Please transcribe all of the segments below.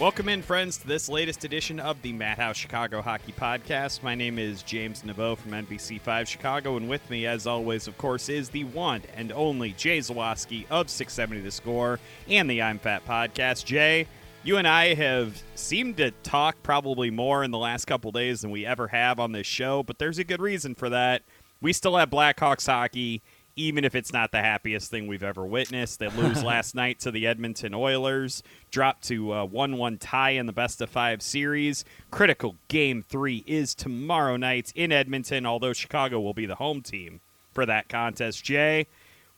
Welcome in, friends, to this latest edition of the Madhouse Chicago Hockey Podcast. My name is James Naveau from NBC5 Chicago, and with me, as always, of course, is the one and only Jay Zawaski of 670 The Score and the I'm Fat Podcast. Jay, you and I have seemed to talk probably more in the last couple days than we ever have on this show, but there's a good reason for that. We still have Blackhawks hockey even if it's not the happiest thing we've ever witnessed. They lose last night to the Edmonton Oilers, drop to a 1 1 tie in the best of five series. Critical game three is tomorrow night in Edmonton, although Chicago will be the home team for that contest. Jay,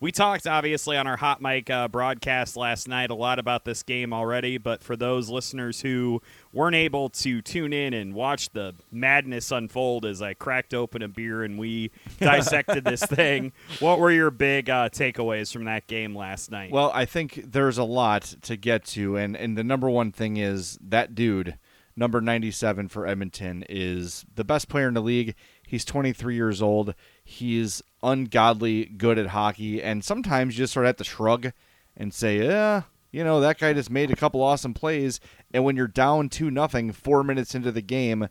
we talked obviously on our hot mic uh, broadcast last night a lot about this game already, but for those listeners who weren't able to tune in and watch the madness unfold as I cracked open a beer and we dissected this thing, what were your big uh, takeaways from that game last night? Well, I think there's a lot to get to, and and the number one thing is that dude, number 97 for Edmonton, is the best player in the league. He's 23 years old. He's ungodly good at hockey, and sometimes you just sort of have to shrug and say, yeah, you know, that guy just made a couple awesome plays. And when you're down 2 nothing four minutes into the game,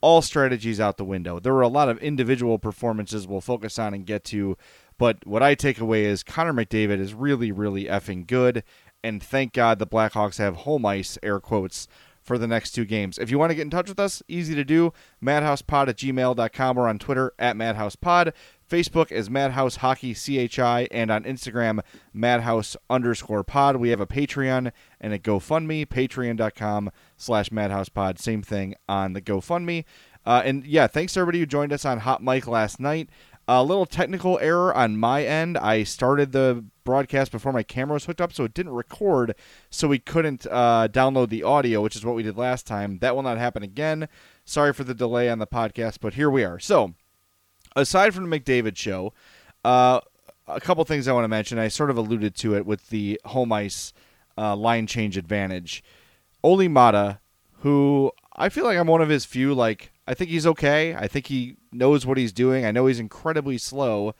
all strategies out the window. There were a lot of individual performances we'll focus on and get to, but what I take away is Connor McDavid is really, really effing good. And thank God the Blackhawks have home ice, air quotes, for the next two games. If you want to get in touch with us, easy to do. MadhousePod at gmail.com or on Twitter at MadhousePod. Facebook is Madhouse Hockey CHI and on Instagram, Madhouse underscore pod. We have a Patreon and a GoFundMe, patreon.com slash MadhousePod. Same thing on the GoFundMe. Uh, and yeah, thanks to everybody who joined us on Hot Mic last night. A little technical error on my end. I started the broadcast before my camera was hooked up, so it didn't record, so we couldn't uh, download the audio, which is what we did last time. That will not happen again. Sorry for the delay on the podcast, but here we are. So, aside from the McDavid show, uh, a couple things I want to mention. I sort of alluded to it with the home ice uh, line change advantage. Olli Maatta, who I feel like I'm one of his few like I think he's okay. I think he knows what he's doing. I know he's incredibly slow,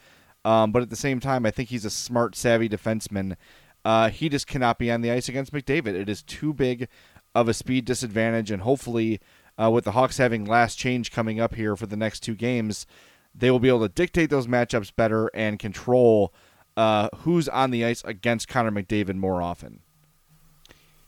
um, but at the same time, I think he's a smart, savvy defenseman. Uh, he just cannot be on the ice against McDavid. It is too big of a speed disadvantage, and hopefully, uh, with the Hawks having last change coming up here for the next two games, they will be able to dictate those matchups better and control uh, who's on the ice against Connor McDavid more often.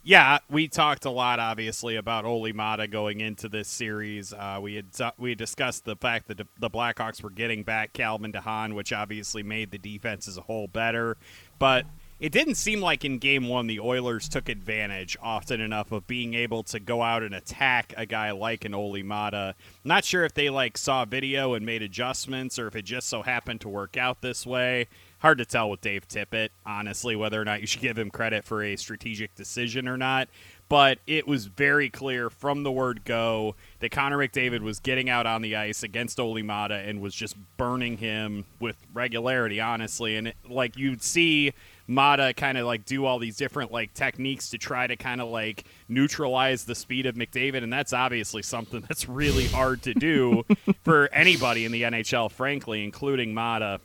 Yeah, we talked a lot, obviously, about Olli Maatta going into this series. Uh, we had we had discussed the fact that the Blackhawks were getting back Calvin DeHaan, which obviously made the defense as a whole better. But it didn't seem like in game one the Oilers took advantage often enough of being able to go out and attack a guy like an Olli Maatta. Not sure if they like saw video and made adjustments or if it just so happened to work out this way. Hard to tell with Dave Tippett, honestly, whether or not you should give him credit for a strategic decision or not. But it was very clear from the word go that Connor McDavid was getting out on the ice against Olli Maatta and was just burning him with regularity, honestly. And it, like you'd see Maatta kind of like do all these different like techniques to try to kind of like neutralize the speed of McDavid, and that's obviously something that's really hard to do for anybody in the NHL, frankly, including Maatta.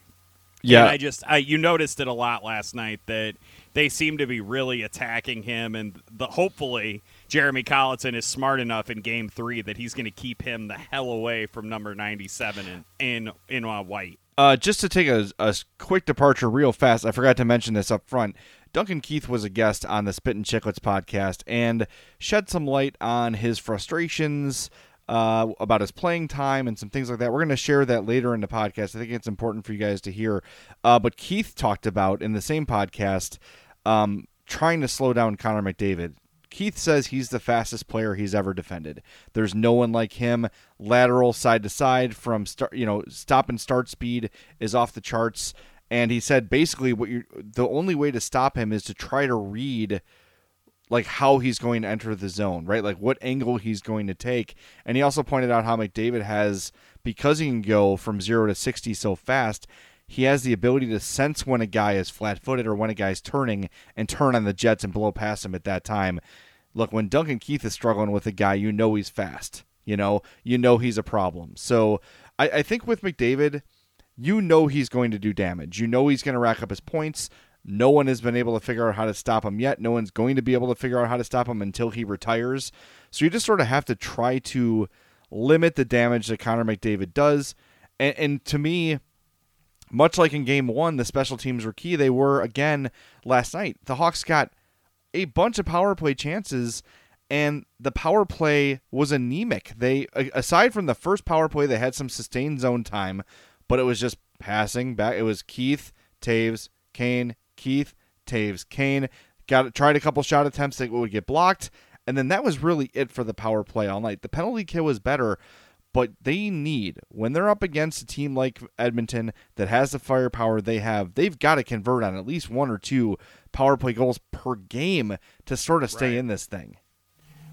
Yeah, and I just I, you noticed it a lot last night that they seem to be really attacking him, and the, hopefully Jeremy Colliton is smart enough in Game Three that he's going to keep him the hell away from number ninety seven in in in uh, white. Uh, just to take a, a quick departure real fast, I forgot to mention this up front. Duncan Keith was a guest on the Spit and Chicklets podcast and shed some light on his frustrations uh, about his playing time and some things like that. We're going to share that later in the podcast. I think it's important for you guys to hear. Uh, but Keith talked about in the same podcast um, trying to slow down Connor McDavid. Keith says he's the fastest player he's ever defended. There's no one like him. Lateral side to side from start, you know, stop and start speed is off the charts. And he said basically what you the only way to stop him is to try to read like how he's going to enter the zone, right? Like what angle he's going to take. And he also pointed out how McDavid has because he can go from 0 to 60 so fast, he has the ability to sense when a guy is flat-footed or when a guy's turning and turn on the jets and blow past him at that time. Look, when Duncan Keith is struggling with a guy, you know he's fast. You know, you know he's a problem. So I, I think with McDavid, you know he's going to do damage. You know he's going to rack up his points. No one has been able to figure out how to stop him yet. No one's going to be able to figure out how to stop him until he retires. So you just sort of have to try to limit the damage that Connor McDavid does. And, and to me, much like in game one, the special teams were key. They were again last night. The Hawks got a bunch of power play chances, and the power play was anemic. They, aside from the first power play, they had some sustained zone time, but it was just passing back. It was Keith, Toews, Kane, Keith, Toews, Kane. Got tried a couple shot attempts that would get blocked, and then that was really it for the power play all night. The penalty kill was better, but they need when they're up against a team like Edmonton that has the firepower they have, they've got to convert on at least one or two power play goals per game to sort of stay right. in this thing.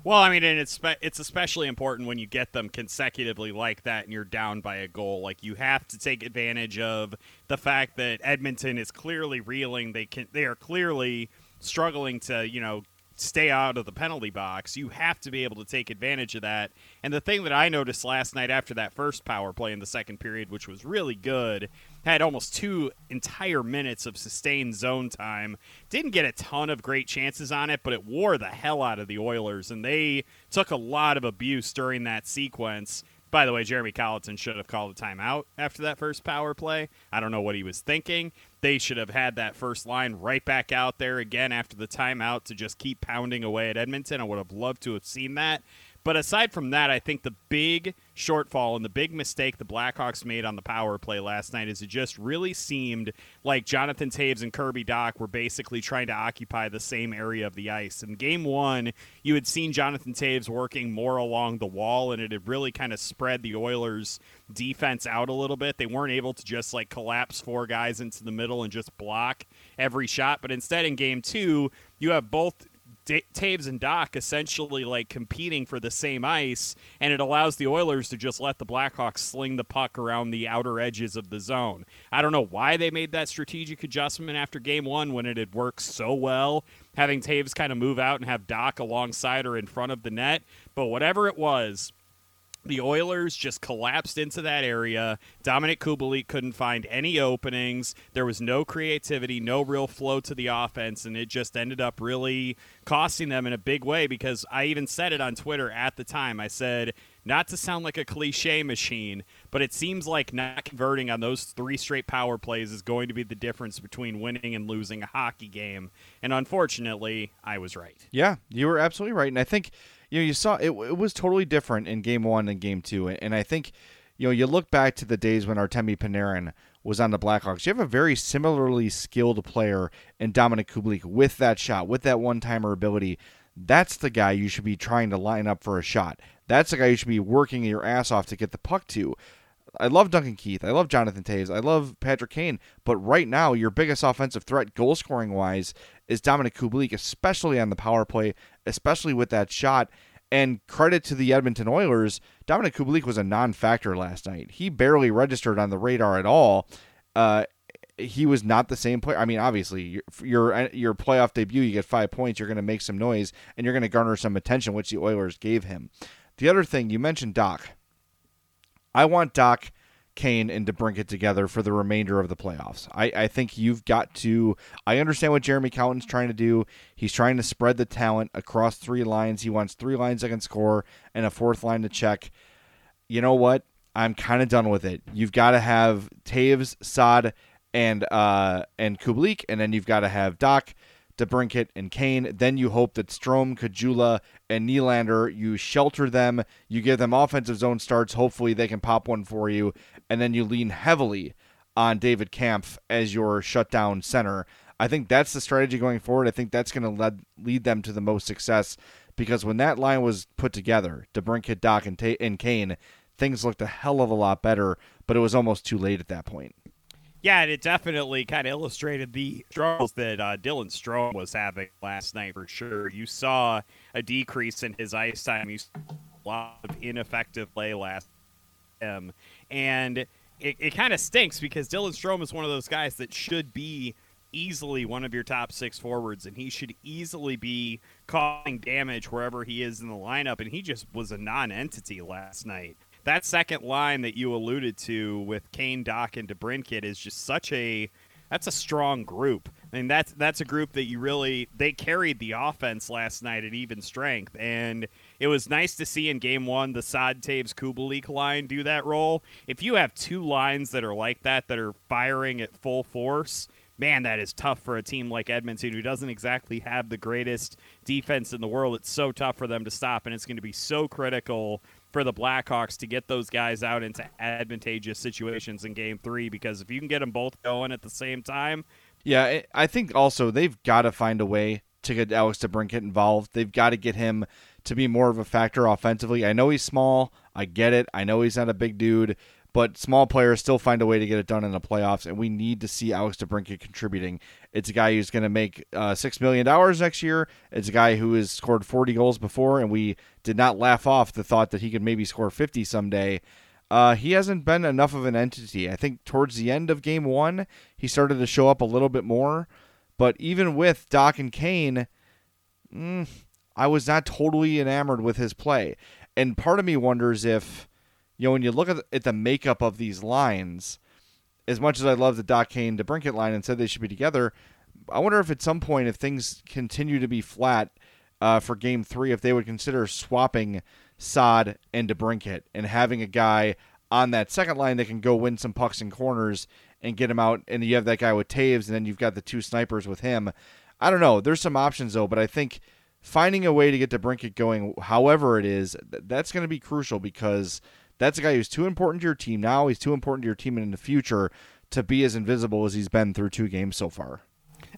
Well, I mean, and it's it's especially important when you get them consecutively like that, and you're down by a goal. Like you have to take advantage of the fact that Edmonton is clearly reeling. They can they are clearly struggling to you know stay out of the penalty box. You have to be able to take advantage of that. And the thing that I noticed last night after that first power play in the second period, which was really good, had almost two entire minutes of sustained zone time. Didn't get a ton of great chances on it, but it wore the hell out of the Oilers, and they took a lot of abuse during that sequence. By the way, Jeremy Colliton should have called a timeout after that first power play. I don't know what he was thinking. They should have had that first line right back out there again after the timeout to just keep pounding away at Edmonton. I would have loved to have seen that. But aside from that, I think the big shortfall and the big mistake the Blackhawks made on the power play last night is it just really seemed like Jonathan Toews and Kirby Dach were basically trying to occupy the same area of the ice. In game one, you had seen Jonathan Toews working more along the wall, and it had really kind of spread the Oilers' defense out a little bit. They weren't able to just like collapse four guys into the middle and just block every shot. But instead, in game two, you have both D- Toews and Dach essentially like competing for the same ice, and it allows the Oilers to just let the Blackhawks sling the puck around the outer edges of the zone. I don't know why they made that strategic adjustment after game one when it had worked so well, having Toews kind of move out and have Dach alongside or in front of the net. But whatever it was, the Oilers just collapsed into that area. Dominik Kubalik couldn't find any openings. There was no creativity, no real flow to the offense, and it just ended up really costing them in a big way because I even said it on Twitter at the time. I said, not to sound like a cliche machine, but it seems like not converting on those three straight power plays is going to be the difference between winning and losing a hockey game. And unfortunately, I was right. Yeah, you were absolutely right. And I think you know you saw it, it was totally different in game one and game two. And I think you know you look back to the days when Artemi Panarin was on the Blackhawks. You have a very similarly skilled player in Dominik Kubalik with that shot, with that one timer ability. That's the guy you should be trying to line up for a shot. That's the guy you should be working your ass off to get the puck to. I love Duncan Keith. I love Jonathan Toews. I love Patrick Kane. But right now, your biggest offensive threat, goal scoring wise, is Dominik Kubalik, especially on the power play, especially with that shot. And credit to the Edmonton Oilers, Dominik Kubalik was a non factor last night. He barely registered on the radar at all. Uh, he was not the same player. I mean, obviously, your, your your playoff debut, you get five points, you're going to make some noise, and you're going to garner some attention, which the Oilers gave him. The other thing you mentioned, Dach. I want Dach, Kane, and DeBrincat together for the remainder of the playoffs. I, I think you've got to. I understand what Jeremy Colliton's trying to do. He's trying to spread the talent across three lines. He wants three lines that can score and a fourth line to check. You know what? I'm kind of done with it. You've got to have Toews, Saad, and uh, and Kubalik, and then you've got to have Dach. DeBrincat and Kane. Then you hope that Strome, Caggiula, and Nylander, you shelter them, you give them offensive zone starts. Hopefully they can pop one for you. And then you lean heavily on David Kampf as your shutdown center. I think that's the strategy going forward. I think that's going to lead, lead them to the most success because when that line was put together, DeBrincat, Dach, and, and Kane, things looked a hell of a lot better, but it was almost too late at that point. Yeah, and it definitely kind of illustrated the struggles that uh, Dylan Strome was having last night for sure. You saw a decrease in his ice time. You saw a lot of ineffective play last um, and it, it kind of stinks because Dylan Strome is one of those guys that should be easily one of your top six forwards, and he should easily be causing damage wherever he is in the lineup, and he just was a non-entity last night that second line that you alluded to with Kane, Dach, and DeBrincat is just such a that's a strong group. I mean, that's that's a group that you really they carried the offense last night at even strength, and it was nice to see in Game One the Saad Toews Kubalik line do that role. If you have two lines that are like that that are firing at full force, man, that is tough for a team like Edmonton who doesn't exactly have the greatest defense in the world. It's so tough for them to stop, and it's going to be so critical for the Blackhawks to get those guys out into advantageous situations in game three because if you can get them both going at the same time. Yeah, I think also they've got to find a way to get Alex DeBrincat involved. They've got to get him to be more of a factor offensively. I know he's small. I get it. I know he's not a big dude, but small players still find a way to get it done in the playoffs, and we need to see Alex DeBrincat contributing. It's a guy who's going to make uh, $6 million next year. It's a guy who has scored 40 goals before, and we did not laugh off the thought that he could maybe score 50 someday. Uh, he hasn't been enough of an entity. I think towards the end of game one, he started to show up a little bit more. But even with Dach and Kane, mm, I was not totally enamored with his play. And part of me wonders if you know, when you look at, at the makeup of these lines, as much as I love the Dach Kane DeBrincat line and said they should be together, I wonder if at some point, if things continue to be flat uh, for Game Three, if they would consider swapping Saad and DeBrincat, and having a guy on that second line that can go win some pucks in corners and get him out, and you have that guy with Toews, and then you've got the two snipers with him. I don't know. There's some options though, but I think finding a way to get DeBrincat going, however it is, that's going to be crucial because that's a guy who's too important to your team now. He's too important to your team in the future to be as invisible as he's been through two games so far.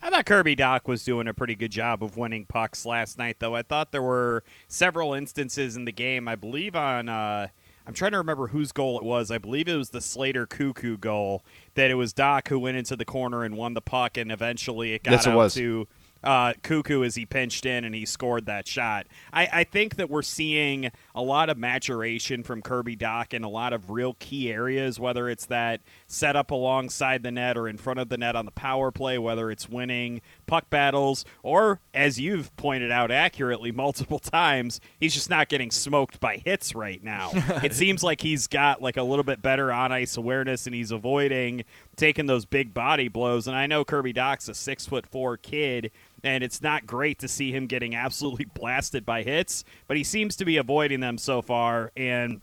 I thought Kirby Dach was doing a pretty good job of winning pucks last night, though. I thought there were several instances in the game. I believe on. Uh, I'm trying to remember whose goal it was. I believe it was the Slater Koekkoek goal that it was Dach who went into the corner and won the puck, and eventually it got yes, it out was. to uh, Koekkoek as he pinched in and he scored that shot. I, I think that we're seeing a lot of maturation from Kirby Dach in a lot of real key areas, whether it's that setup alongside the net or in front of the net on the power play, whether it's winning puck battles, or as you've pointed out accurately multiple times, he's just not getting smoked by hits right now. it seems like he's got like a little bit better on ice awareness and he's avoiding taking those big body blows. And I know Kirby Dach's a six foot four kid and it's not great to see him getting absolutely blasted by hits, but he seems to be avoiding them so far. And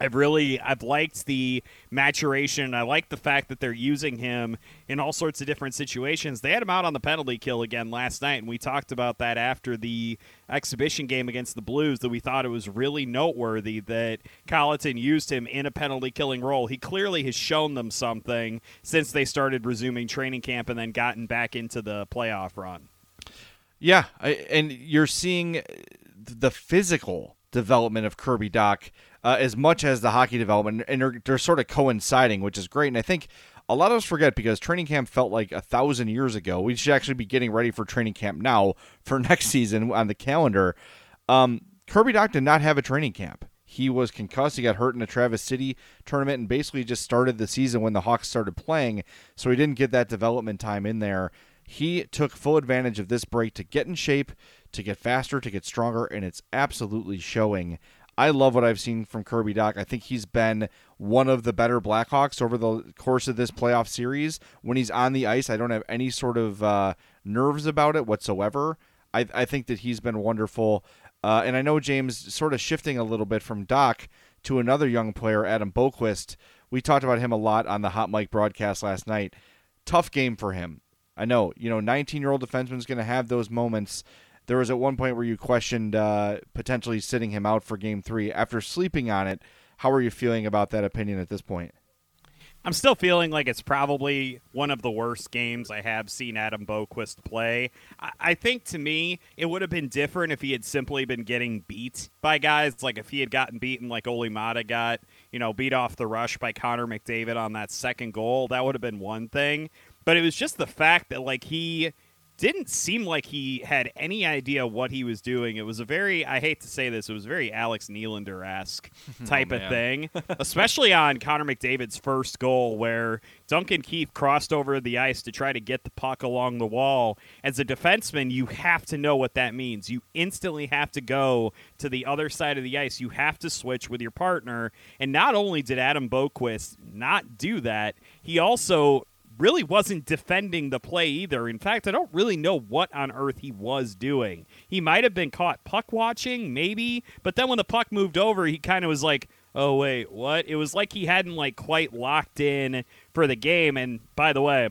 I've really I've liked the maturation. I like the fact that they're using him in all sorts of different situations. They had him out on the penalty kill again last night, and we talked about that after the exhibition game against the Blues. That we thought it was really noteworthy that Colliton used him in a penalty killing role. He clearly has shown them something since they started resuming training camp and then gotten back into the playoff run. Yeah, I, and you're seeing the physical development of Kirby Dach uh, as much as the hockey development, and they're, they're sort of coinciding, which is great. And I think a lot of us forget because training camp felt like a thousand years ago. We should actually be getting ready for training camp now for next season on the calendar. Um, Kirby Dach did not have a training camp. He was concussed. He got hurt in a Traverse City tournament and basically just started the season when the Hawks started playing. So he didn't get that development time in there. He took full advantage of this break to get in shape, to get faster, to get stronger, and it's absolutely showing. I love what I've seen from Kirby Dach. I think he's been one of the better Blackhawks over the course of this playoff series. When he's on the ice, I don't have any sort of uh, nerves about it whatsoever. I, I think that he's been wonderful. Uh, and I know James sort of shifting a little bit from Dach to another young player, Adam Boqvist. We talked about him a lot on the Hot Mic broadcast last night. Tough game for him. I know, you know, 19 year old defenseman's going to have those moments. There was at one point where you questioned uh, potentially sitting him out for game three. After sleeping on it, how are you feeling about that opinion at this point? I'm still feeling like it's probably one of the worst games I have seen Adam Boqvist play. I, I think to me, it would have been different if he had simply been getting beat by guys. Like if he had gotten beaten like Olli Maatta got, you know, beat off the rush by Connor McDavid on that second goal, that would have been one thing. But it was just the fact that like he didn't seem like he had any idea what he was doing. It was a very, I hate to say this, it was very Alex Nylander esque oh, type oh, of thing, especially on Connor McDavid's first goal, where Duncan Keith crossed over the ice to try to get the puck along the wall. As a defenseman, you have to know what that means. You instantly have to go to the other side of the ice. You have to switch with your partner. And not only did Adam Boqvist not do that, he also really wasn't defending the play either. In fact, I don't really know what on earth he was doing. He might have been caught puck watching, maybe, but then when the puck moved over, he kind of was like, "Oh wait, what?" It was like he hadn't like quite locked in for the game. And by the way,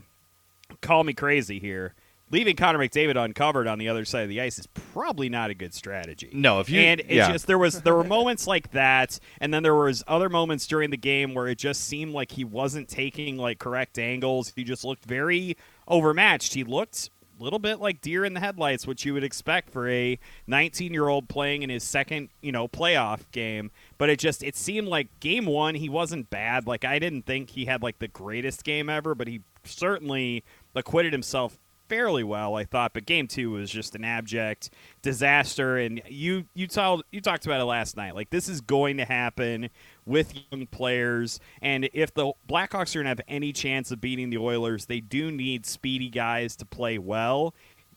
call me crazy here leaving Connor McDavid uncovered on the other side of the ice is probably not a good strategy. No, if you and it's yeah. just there was there were moments like that, and then there was other moments during the game where it just seemed like he wasn't taking like correct angles. He just looked very overmatched. He looked a little bit like deer in the headlights, which you would expect for a 19 year old playing in his second, you know, playoff game. But it just it seemed like game one he wasn't bad. Like I didn't think he had like the greatest game ever, but he certainly acquitted himself fairly well, I thought, but game two was just an abject disaster. And you you told you talked about it last night. Like this is going to happen with young players, and if the Blackhawks are to have any chance of beating the Oilers, they do need speedy guys to play well.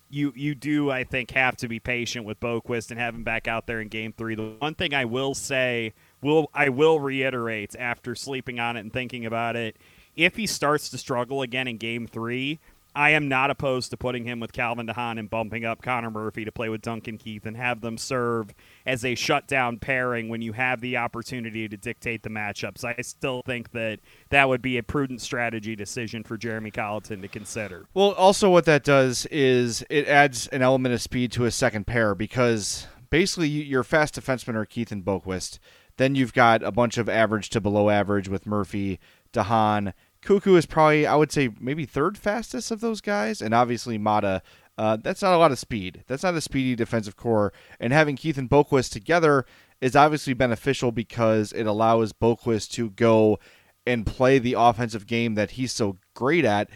You you do I think have to be patient with Boqvist and have him back out there in game three. The one thing I will say will I will reiterate after sleeping on it and thinking about it. If he starts to struggle again in game three, I am not opposed to putting him with Calvin DeHaan and bumping up Connor Murphy to play with Duncan Keith and have them serve as a shutdown pairing when you have the opportunity to dictate the matchups. I still think that that would be a prudent strategy decision for Jeremy Colliton to consider. Well, also what that does is it adds an element of speed to a second pair because basically your fast defensemen are Keith and Boqvist. Then you've got a bunch of average to below average with Murphy, DeHaan, Koekkoek is probably, I would say, maybe third fastest of those guys, and obviously Maatta. Uh, that's not a lot of speed. That's not a speedy defensive core. And having Keith and Boqvist together is obviously beneficial because it allows Boqvist to go and play the offensive game that he's so great at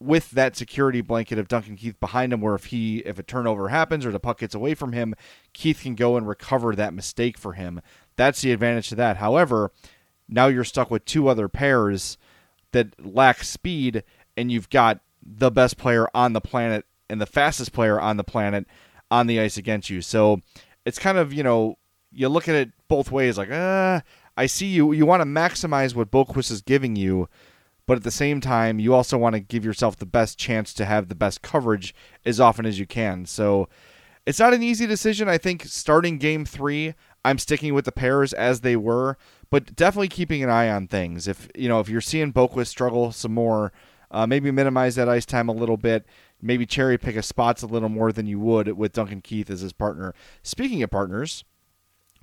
with that security blanket of Duncan Keith behind him where if he if a turnover happens or the puck gets away from him, Keith can go and recover that mistake for him. That's the advantage to that. However, now you're stuck with two other pairs that lack speed, and you've got the best player on the planet and the fastest player on the planet on the ice against you. So it's kind of, you know, you look at it both ways like, ah, I see you. You want to maximize what Boqvist is giving you, but at the same time, you also want to give yourself the best chance to have the best coverage as often as you can. So it's not an easy decision. I think starting game three, I'm sticking with the pairs as they were, but definitely keeping an eye on things. If you know if you're seeing Boqvist struggle some more, uh, maybe minimize that ice time a little bit. Maybe cherry pick his spots a little more than you would with Duncan Keith as his partner. Speaking of partners,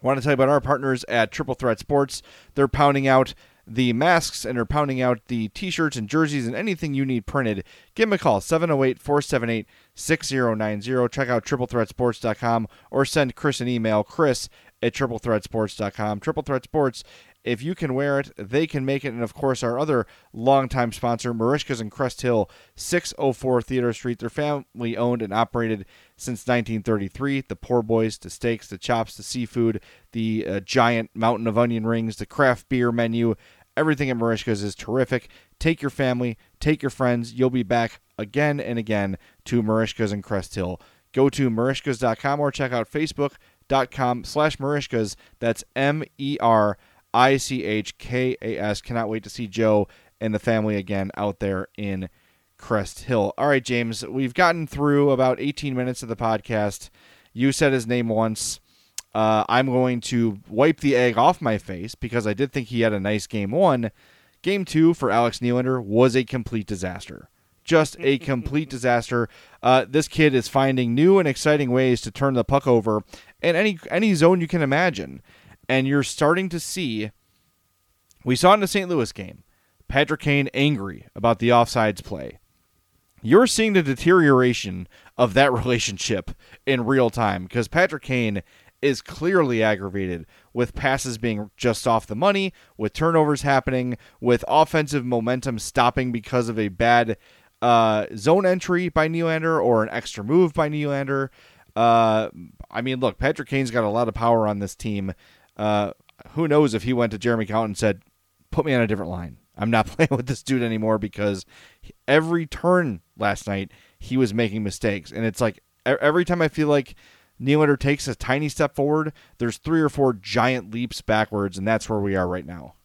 I want to tell you about our partners at Triple Threat Sports. They're pounding out the masks and are pounding out the t-shirts and jerseys and anything you need printed, give them a call 708-478-6090. Check out triplethreatsports.com or send Chris an email, chris at triplethreatsports.com. Triple Threat Sports, if you can wear it, they can make it. And of course, our other longtime sponsor, Merichka's in Crest Hill, 604 Theater Street. They're family owned and operated since 1933. The poor boys, the steaks, the chops, the seafood, the uh, giant mountain of onion rings, the craft beer menu. Everything at Merichka's is terrific. Take your family, take your friends. You'll be back again and again to Merichka's in Crest Hill. Go to merichkas.com or check out facebook.com slash merichkas. That's M-E-R I C H K A S. Cannot wait to see Joe and the family again out there in Crest Hill. All right, James, we've gotten through about 18 minutes of the podcast. You said his name once. Uh, I'm going to wipe the egg off my face because I did think he had a nice game one. Game two for Alex Nylander was a complete disaster. Just a complete disaster. Uh, this kid is finding new and exciting ways to turn the puck over in any any zone you can imagine and you're starting to see. We saw in the St. Louis game, Patrick Kane angry about the offsides play. You're seeing the deterioration of that relationship in real time because Patrick Kane is clearly aggravated with passes being just off the money, with turnovers happening, with offensive momentum stopping because of a bad uh, zone entry by Nylander or an extra move by Nylander. Uh, I mean, look, Patrick Kane's got a lot of power on this team. Uh, who knows if he went to Jeremy Colliton and said, "Put me on a different line. I'm not playing with this dude anymore." Because every turn last night he was making mistakes, and it's like every time I feel like Nylander takes a tiny step forward, there's three or four giant leaps backwards, and that's where we are right now.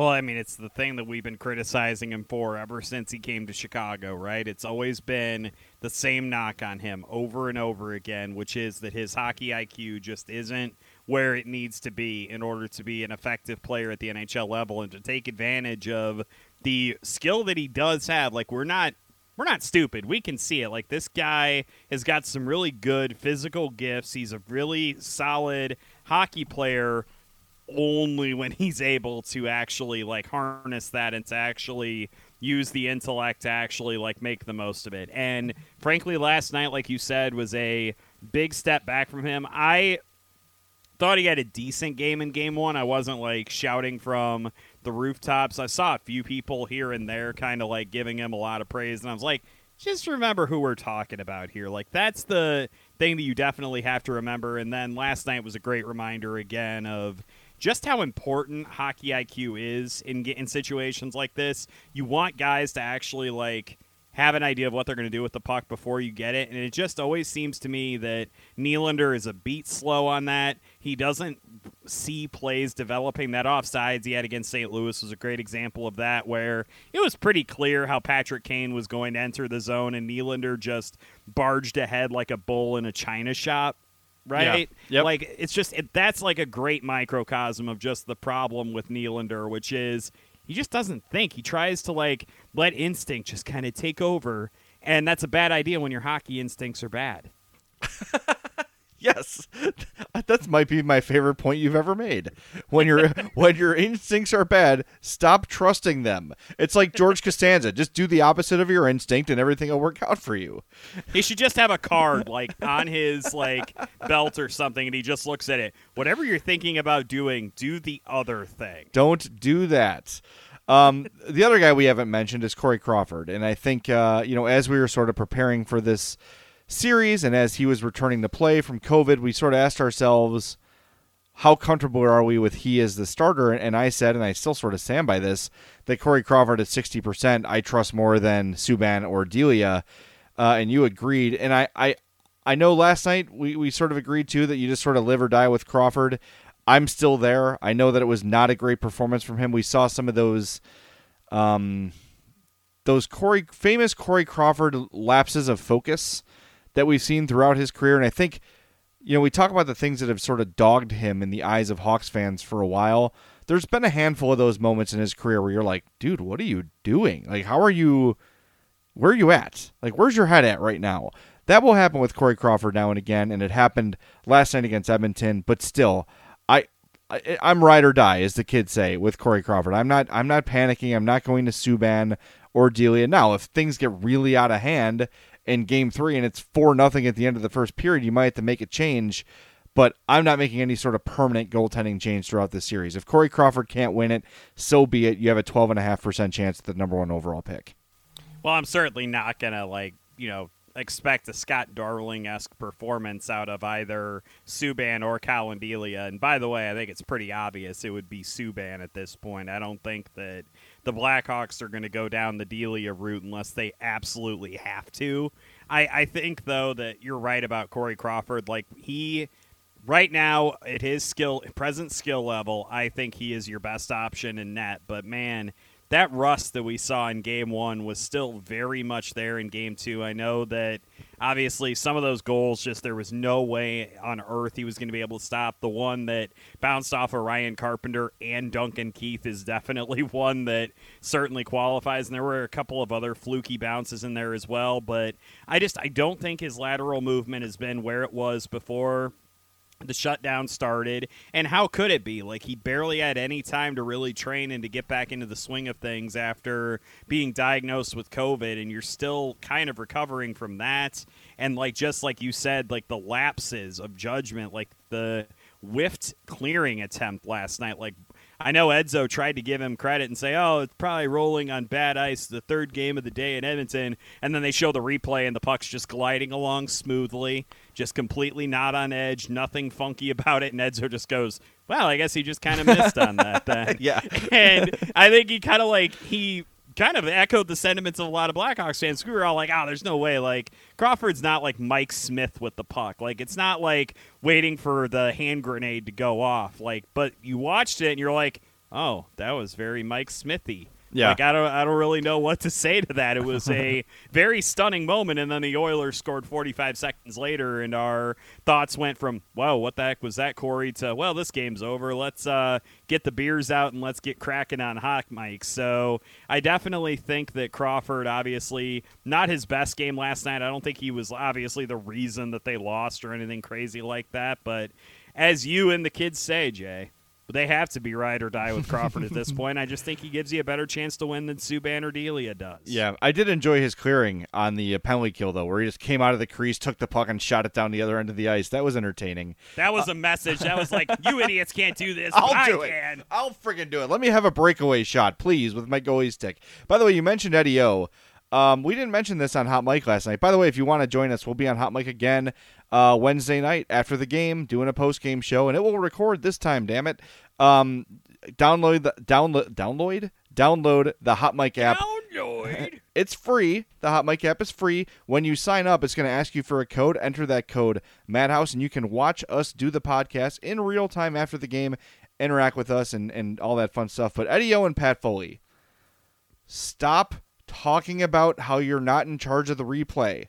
Well, I mean, it's the thing that we've been criticizing him for ever since he came to Chicago, right? It's always been the same knock on him over and over again, which is that his hockey IQ just isn't where it needs to be in order to be an effective player at the NHL level and to take advantage of the skill that he does have. Like we're not we're not stupid. We can see it. Like this guy has got some really good physical gifts. He's a really solid hockey player only when he's able to actually like harness that and to actually use the intellect to actually like make the most of it. And frankly last night like you said was a big step back from him. I thought he had a decent game in game one. I wasn't like shouting from the rooftops. I saw a few people here and there kind of like giving him a lot of praise, and I was like, just remember who we're talking about here. Like that's the thing that you definitely have to remember. And then last night was a great reminder again of just how important hockey IQ is in in situations like this. You want guys to actually like have an idea of what they're going to do with the puck before you get it. And it just always seems to me that Nylander is a beat slow on that. He doesn't see plays developing. That offsides he had against St. Louis was a great example of that, where it was pretty clear how Patrick Kane was going to enter the zone, and Nylander just barged ahead like a bull in a china shop right? Yeah. Yep. Like it's just it, that's like a great microcosm of just the problem with Nylander, which is he just doesn't think. He tries to like let instinct just kind of take over, and that's a bad idea when your hockey instincts are bad. yes, that might be my favorite point you've ever made. When your when your instincts are bad, stop trusting them. It's like George Costanza. Just do the opposite of your instinct, and everything will work out for you. He should just have a card like on his like belt or something, and he just looks at it. Whatever you're thinking about doing, do the other thing. Don't do that. Um, the other guy we haven't mentioned is Corey Crawford, and I think uh, you know as we were sort of preparing for this series, and as he was returning to play from COVID, we sort of asked ourselves, how comfortable are we with he as the starter? And I said, and I still sort of stand by this, that Corey Crawford at 60%, I trust more than Subban or Delia. Uh, and you agreed. And I, I, I know last night we, we sort of agreed too that you just sort of live or die with Crawford. I'm still there. I know that it was not a great performance from him. We saw some of those um, those Corey famous Corey Crawford lapses of focus that we've seen throughout his career. And I think, you know, we talk about the things that have sort of dogged him in the eyes of Hawks fans for a while. there's been a handful of those moments in his career where you're like, dude, what are you doing? Like, how are you? Where are you at? Like, where's your head at right now? That will happen with Corey Crawford now and again, and it happened last night against Edmonton. But still, I, I I'm ride or die, as the kids say, with Corey Crawford. I'm not I'm not panicking. I'm not going to Subban or Delia. Now, if things get really out of hand in Game Three and it's four nothing at the end of the first period, you might have to make a change but I'm not making any sort of permanent goaltending change throughout the series. If Corey Crawford can't win it, so be it. You have a 12.5% chance at the number one overall pick. Well, I'm certainly not going to, like, you know, expect a Scott Darling esque performance out of either Subban or Collin Delia. And by the way, I think it's pretty obvious it would be Subban at this point. I don't think that the Blackhawks are going to go down the Delia route unless they absolutely have to. I, I think, though, that you're right about Corey Crawford. Like, he right now at his skill present skill level, I think he is your best option in net. But man, that rust that we saw in game one was still very much there in game two. I know that obviously some of those goals just there was no way on earth he was going to be able to stop. The one that bounced off of Ryan Carpenter and Duncan Keith is definitely one that certainly qualifies. And there were a couple of other fluky bounces in there as well. But I just I don't think his lateral movement has been where it was before the shutdown started and how could it be? Like he barely had any time to really train and to get back into the swing of things after being diagnosed with covid and you're still kind of recovering from that. And like just like you said like the lapses of judgment like the whiffed clearing attempt last night. Like I know Edzo tried to give him credit and say, "Oh, it's probably rolling on bad ice, the third game of the day in Edmonton." And then they show the replay, and the puck's just gliding along smoothly, just completely not on edge, nothing funky about it. And Edzo just goes, "Well, I guess he just kind of missed on that then." yeah, and I think he kind of like he kind of echoed the sentiments of a lot of Blackhawks fans. We were all like, "Oh, there's no way." Like Crawford's not like Mike Smith with the puck. Like it's not like waiting for the hand grenade to go off. Like, but you watched it and you're like, "Oh, that was very Mike Smithy." Yeah. Like I don't I don't really know what to say to that. It was a very stunning moment and then the Oilers scored 45 seconds later and our thoughts went from, "Whoa, what the heck was that, Corey?" to, "Well, this game's over. Let's uh, get the beers out and let's get cracking on hot mics." So, I definitely think that Crawford obviously not his best game last night. I don't think he was obviously the reason that they lost or anything crazy like that, but as you and the kids say, Jay, they have to be ride or die with Crawford at this point. I just think he gives you a better chance to win than Subban or Delia does. Yeah, I did enjoy his clearing on the uh, penalty kill though, where he just came out of the crease, took the puck, and shot it down the other end of the ice. That was entertaining. That was a message. That was like, you idiots can't do this. I'll do I it. Can. I'll friggin' do it. Let me have a breakaway shot, please, with my goalie stick. By the way, you mentioned Eddie O. Um, we didn't mention this on Hot Mic last night. By the way, if you want to join us, we'll be on Hot Mic again uh, Wednesday night after the game, doing a post game show, and it will record this time. Damn it! Um, download the download download download the Hot Mic app. Download. It's free. The Hot Mic app is free. When you sign up, it's going to ask you for a code. Enter that code, Madhouse, and you can watch us do the podcast in real time after the game, interact with us, and, and all that fun stuff. But Eddie O and Pat Foley, stop talking about how you're not in charge of the replay.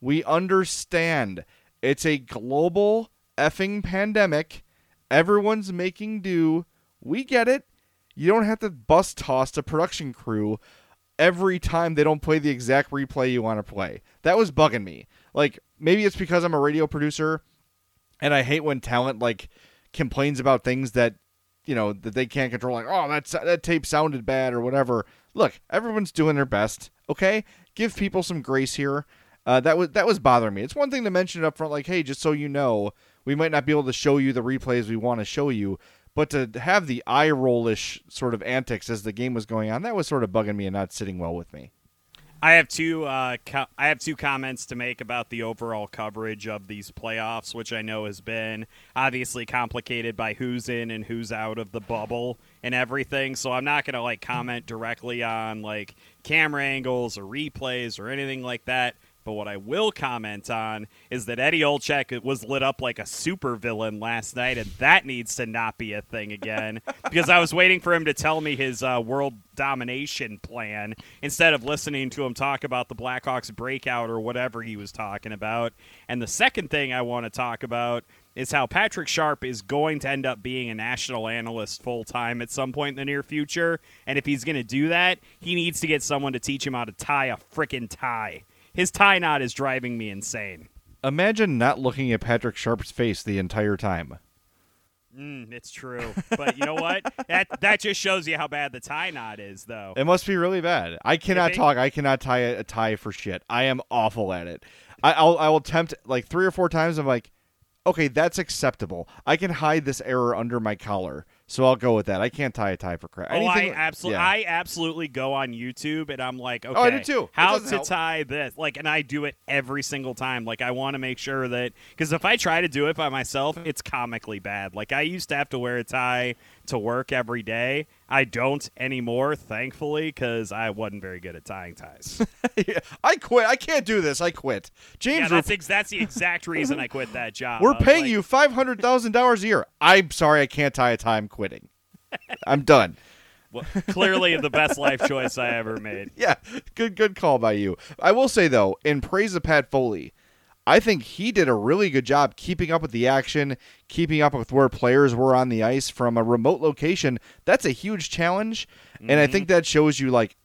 We understand it's a global effing pandemic. Everyone's making do. We get it. You don't have to bus toss a production crew every time they don't play the exact replay you want to play. That was bugging me. Like maybe it's because I'm a radio producer and I hate when talent like complains about things that you know that they can't control like oh that's that tape sounded bad or whatever. Look, everyone's doing their best, okay? Give people some grace here. Uh, that was that was bothering me. It's one thing to mention it up front, like, hey, just so you know, we might not be able to show you the replays we want to show you, but to have the eye rollish sort of antics as the game was going on, that was sort of bugging me and not sitting well with me. I have two. Uh, co- I have two comments to make about the overall coverage of these playoffs, which I know has been obviously complicated by who's in and who's out of the bubble and everything. So I'm not going to like comment directly on like camera angles or replays or anything like that. But what I will comment on is that Eddie Olczyk was lit up like a supervillain last night, and that needs to not be a thing again. because I was waiting for him to tell me his uh, world domination plan instead of listening to him talk about the Blackhawks breakout or whatever he was talking about. And the second thing I want to talk about is how Patrick Sharp is going to end up being a national analyst full time at some point in the near future. And if he's going to do that, he needs to get someone to teach him how to tie a freaking tie. His tie knot is driving me insane. Imagine not looking at Patrick Sharp's face the entire time. Mm, it's true, but you know what? That that just shows you how bad the tie knot is, though. It must be really bad. I cannot talk. I cannot tie a, a tie for shit. I am awful at it. I, I'll I will attempt like three or four times. I'm like, okay, that's acceptable. I can hide this error under my collar, so I'll go with that. I can't tie a tie for crap. Oh, I absolutely, yeah. I absolutely go on YouTube and I'm like, okay, Oh, I do too. How to help. tie this? Like, and I do it every single time. Like, I want to make sure that because if I try to do it by myself, it's comically bad. Like, I used to have to wear a tie to work every day. I don't anymore, thankfully, because I wasn't very good at tying ties. Yeah, I quit. I can't do this. I quit. James, yeah, that's ex- that's the exact reason I quit that job. we're paying like, you five hundred thousand dollars a year. I'm sorry, I can't tie a tie. I'm quitting. I'm done. well, clearly the best life choice I ever made. Yeah, good good call by you. I will say though, in praise of Pat Foley, I think he did a really good job keeping up with the action, keeping up with where players were on the ice from a remote location. That's a huge challenge, and I mm-hmm. think that shows you like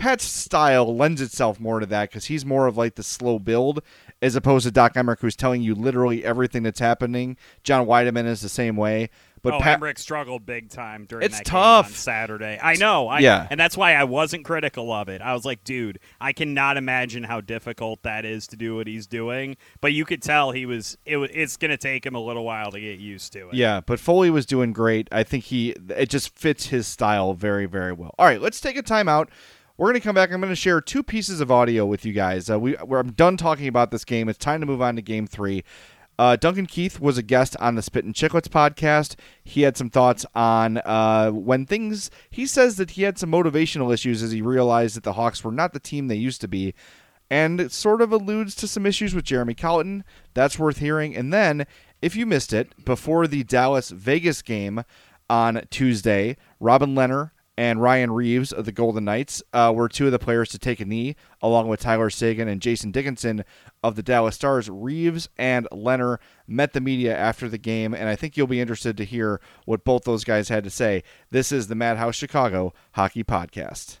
Pat's style lends itself more to that because he's more of like the slow build as opposed to Doc Emrick, who's telling you literally everything that's happening. John Wiedeman is the same way, but oh, Pat. Emrick struggled big time during It's that game tough. on Saturday. I know. I, Yeah. And that's why I wasn't critical of it. I was like, dude, I cannot imagine how difficult that is to do what he's doing. But you could tell he was. It, it's going to take him a little while to get used to it. Yeah, but Foley was doing great. I think he it just fits his style very very well. All right, let's take a timeout. We're going to come back. I'm going to share two pieces of audio with you guys. Uh, we we're, I'm done talking about this game. It's time to move on to game three. Uh, Duncan Keith was a guest on the Spit and Chicklets podcast. He had some thoughts on uh, when things. He says that he had some motivational issues as he realized that the Hawks were not the team they used to be and it sort of alludes to some issues with Jeremy Colliton. That's worth hearing. And then, if you missed it, before the Dallas Vegas game on Tuesday, Robin Lehner and Ryan Reaves of the Golden Knights uh, were two of the players to take a knee, along with Tyler Seguin and Jason Dickinson of the Dallas Stars. Reaves and Lehner met the media after the game, and I think you'll be interested to hear what both those guys had to say. This is the Madhouse Chicago Hockey Podcast.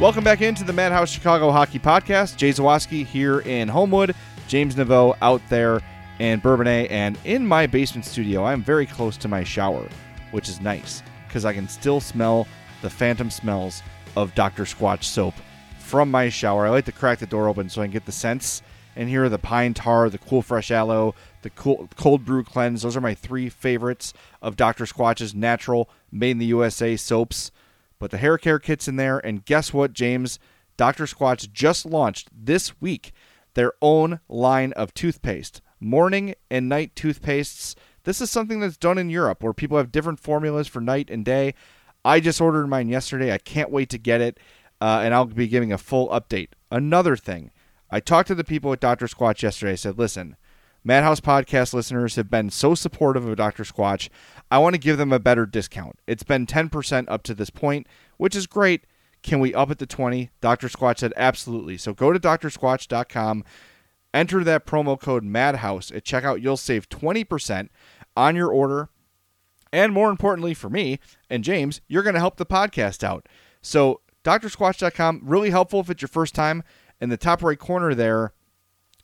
Welcome back into the Madhouse Chicago Hockey Podcast. Jay Zawaski here in Homewood, James Naveau out there in Bourbonnais, and in my basement studio, I'm very close to my shower, which is nice because I can still smell the phantom smells of Dr. Squatch soap from my shower. I like to crack the door open so I can get the scents. And here are the pine tar, the cool fresh aloe, the cool, cold brew cleanse. Those are my three favorites of Dr. Squatch's natural, made in the USA soaps but the hair care kit's in there. And guess what, James? Dr. Squatch just launched this week their own line of toothpaste, morning and night toothpastes. This is something that's done in Europe where people have different formulas for night and day. I just ordered mine yesterday. I can't wait to get it, uh, and I'll be giving a full update. Another thing, I talked to the people at Dr. Squatch yesterday. I said, listen, Madhouse podcast listeners have been so supportive of Dr. Squatch. I want to give them a better discount. It's been 10% up to this point, which is great. Can we up it to 20? Dr. Squatch said absolutely. So go to drsquatch.com, enter that promo code MADHOUSE at checkout. You'll save 20% on your order. And more importantly for me and James, you're going to help the podcast out. So drsquatch.com, really helpful if it's your first time. In the top right corner there,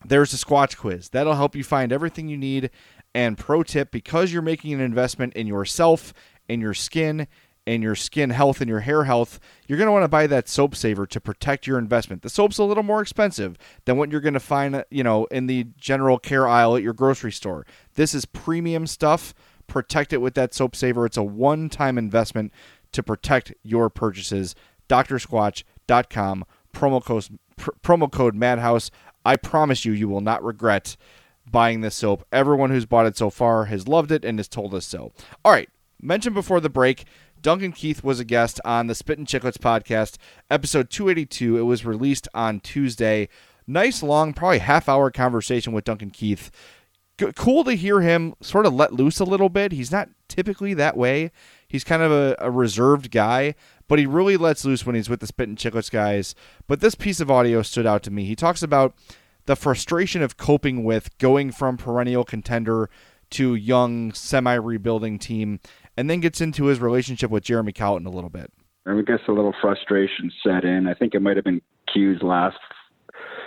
there's a Squatch quiz. That'll help you find everything you need. And pro tip because you're making an investment in yourself, in your skin, in your skin health, and your hair health, you're going to want to buy that soap saver to protect your investment. The soap's a little more expensive than what you're going to find, uh, you know, in the general care aisle at your grocery store. This is premium stuff. Protect it with that soap saver. It's a one time investment to protect your purchases. DrSquatch.com, promo code, pr- promo code MADHOUSE. I promise you, you will not regret buying this soap. Everyone who's bought it so far has loved it and has told us so. All right, mentioned before the break, Duncan Keith was a guest on the Spit and Chicklets podcast, episode 282. It was released on Tuesday. Nice, long, probably half hour conversation with Duncan Keith. Cool to hear him sort of let loose a little bit. He's not typically that way. He's kind of a, a reserved guy, but he really lets loose when he's with the Spit and Chicklets guys. But this piece of audio stood out to me. He talks about the frustration of coping with going from perennial contender to young semi rebuilding team, and then gets into his relationship with Jeremy Colliton a little bit. I guess a little frustration set in. I think it might have been Q's last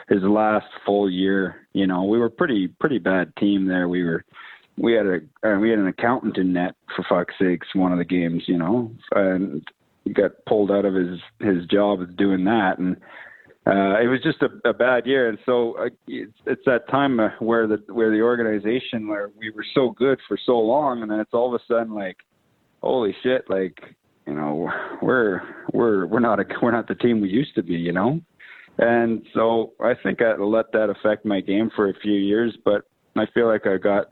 his last full year. You know, we were pretty pretty bad team there. We were we had a uh, we had an accountant in net for fuck's sakes one of the games. You know, and he got pulled out of his his job doing that and uh, it was just a, a bad year, and so uh, it's, it's that time uh, where the where the organization where we were so good for so long, and then it's all of a sudden like, holy shit, like you know we're we're we're not a we're not the team we used to be, you know, and so I think I let that affect my game for a few years, but I feel like I got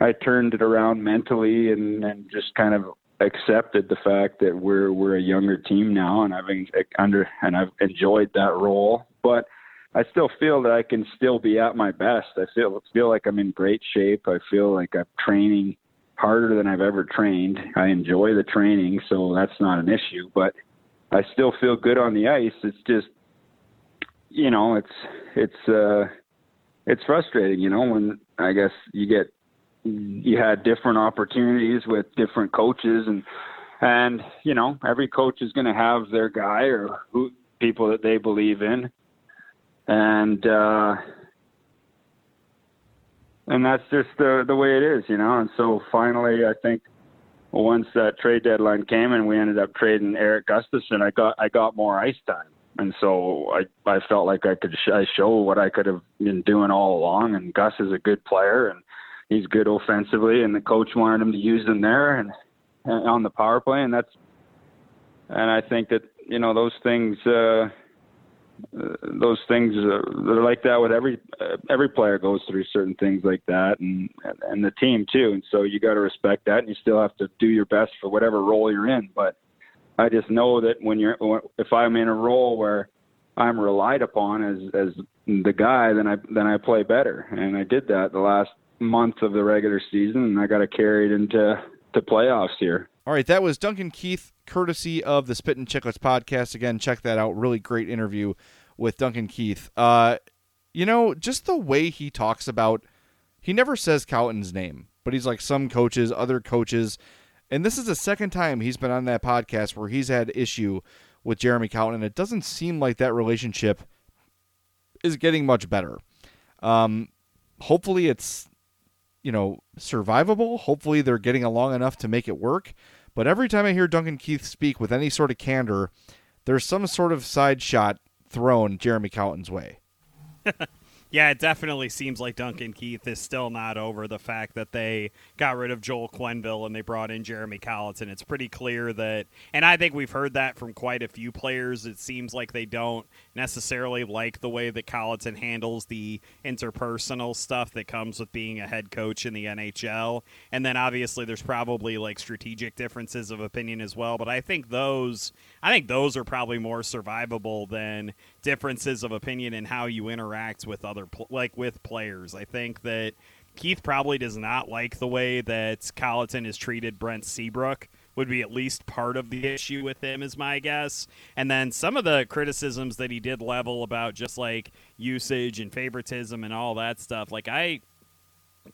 I turned it around mentally and and just kind of accepted the fact that we're we're a younger team now, and I've under and I've enjoyed that role. But I still feel that I can still be at my best. I feel feel like I'm in great shape. I feel like I'm training harder than I've ever trained. I enjoy the training, so that's not an issue. But I still feel good on the ice. It's just, you know, it's it's uh, it's frustrating. You know, when I guess you get you had different opportunities with different coaches and and you know every coach is going to have their guy or who people that they believe in and uh and that's just the the way it is you know? And so finally i think once that trade deadline came and we ended up trading Erik Gustafsson i got i got more ice time. And so i i felt like i could sh- I show what i could have been doing all along. And gus is a good player and he's good offensively, and the coach wanted him to use him there and, and on the power play, and that's and I think that you know those things. Uh, uh, those things uh, they're like that with every uh, every player goes through certain things like that and and the team too. And so you got to respect that and you still have to do your best for whatever role you're in. But I just know that when you're if I'm in a role where I'm relied upon as as the guy then I then I play better. And I did that the last month of the regular season, and I got to carry it into to playoffs here. All right, that was Duncan Keith, courtesy of the Spit and Chicklets podcast. Again, check that out. Really great interview with Duncan Keith. Uh, you know, just the way he talks about, he never says Colliton's name, but he's like some coaches, other coaches, and this is the second time he's been on that podcast where he's had issue with Jeremy Colliton, and it doesn't seem like that relationship is getting much better. Um, hopefully, it's you know, survivable. Hopefully they're getting along enough to make it work. But every time I hear Duncan Keith speak with any sort of candor, there's some sort of side shot thrown Jeremy Colliton's way. Yeah, it definitely seems like Duncan Keith is still not over the fact that they got rid of Joel Quenneville and they brought in Jeremy Colliton. It's pretty clear that, and I think we've heard that from quite a few players. It seems like they don't necessarily like the way that Colliton handles the interpersonal stuff that comes with being a head coach in the NHL. And then obviously there's probably like strategic differences of opinion as well. But I think those, I think those are probably more survivable than differences of opinion in how you interact with other like with players. I think that Keith probably does not like the way that Colliton has treated Brent Seabrook. Would be at least part of the issue with him, is my guess. And then some of the criticisms that he did level about just like usage and favoritism and all that stuff. Like I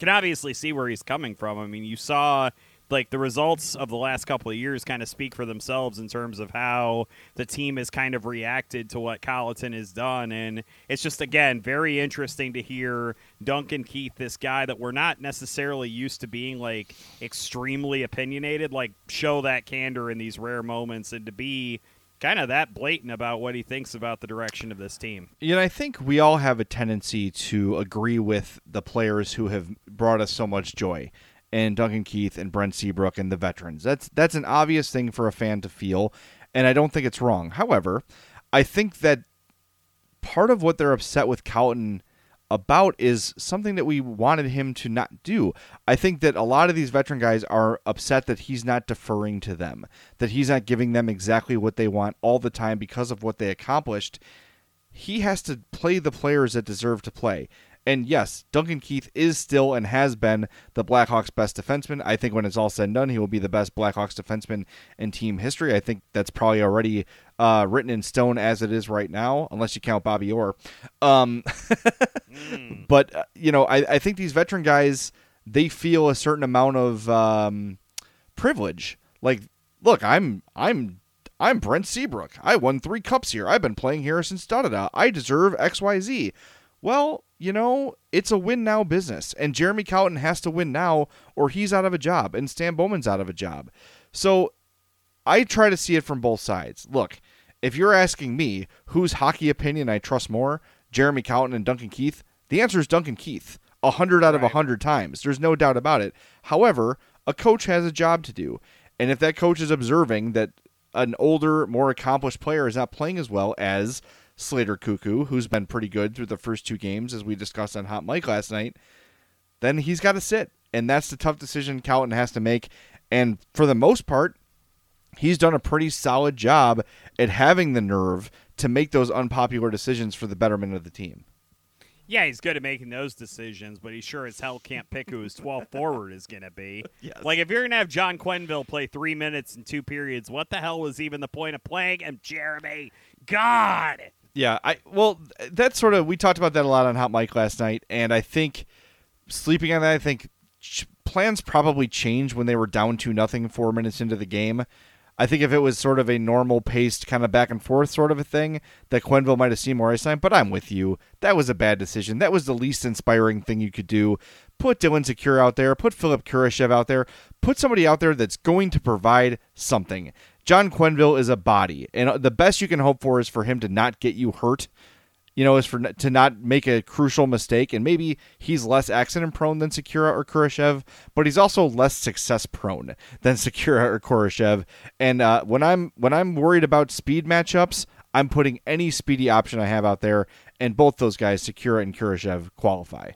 can obviously see where he's coming from. I mean, you saw like the results of the last couple of years kind of speak for themselves in terms of how the team has kind of reacted to what Colliton has done. And it's just, again, very interesting to hear Duncan Keith, this guy that we're not necessarily used to being like extremely opinionated, like show that candor in these rare moments and to be kind of that blatant about what he thinks about the direction of this team. You know, I think we all have a tendency to agree with the players who have brought us so much joy and Duncan Keith and Brent Seabrook and the veterans. That's that's an obvious thing for a fan to feel, and I don't think it's wrong. However, I think that part of what they're upset with Colliton about is something that we wanted him to not do. I think that a lot of these veteran guys are upset that he's not deferring to them, that he's not giving them exactly what they want all the time because of what they accomplished. He has to play the players that deserve to play. And yes, Duncan Keith is still and has been the Blackhawks' best defenseman. I think when it's all said and done, he will be the best Blackhawks defenseman in team history. I think that's probably already uh, written in stone as it is right now, unless you count Bobby Orr. Um, mm. But, uh, you know, I, I think these veteran guys, they feel a certain amount of um, privilege. Like, look, I'm I'm I'm Brent Seabrook. I won three cups here. I've been playing here since da da da. I deserve X Y Z. Well, you know, it's a win now business, and Jeremy Colliton has to win now, or he's out of a job, and Stan Bowman's out of a job. So I try to see it from both sides. Look, if you're asking me whose hockey opinion I trust more, Jeremy Colliton and Duncan Keith, the answer is Duncan Keith. A hundred out of a hundred times. There's no doubt about it. However, a coach has a job to do. And if that coach is observing that an older, more accomplished player is not playing as well as Slater Koekkoek, who's been pretty good through the first two games, as we discussed on Hot Mic last night, then he's got to sit. And that's the tough decision Calton has to make. And for the most part, he's done a pretty solid job at having the nerve to make those unpopular decisions for the betterment of the team. Yeah, he's good at making those decisions, but he sure as hell can't pick who his 12th forward is going to be. Yes. Like, if you're going to have John Quenneville play three minutes in two periods, what the hell was even the point of playing him, Jeremy? God! Yeah, I well, that's sort of we talked about that a lot on Hot Mic last night, and I think sleeping on that, I think plans probably changed when they were down to nothing four minutes into the game. I think if it was sort of a normal paced kind of back and forth sort of a thing, that Quenneville might have seen more ice time. But I'm with you. That was a bad decision. That was the least inspiring thing you could do. Put Dylan Sikura out there. Put Philipp Kurashev out there. Put somebody out there that's going to provide something. John Quenneville is a body, and the best you can hope for is for him to not get you hurt you know, is for to not make a crucial mistake. And maybe he's less accident prone than Sikura or Kurashev, but he's also less success prone than Sikura or Kurashev. And uh, when I'm when I'm worried about speed matchups, I'm putting any speedy option I have out there, and both those guys, Sikura and Kurashev, qualify.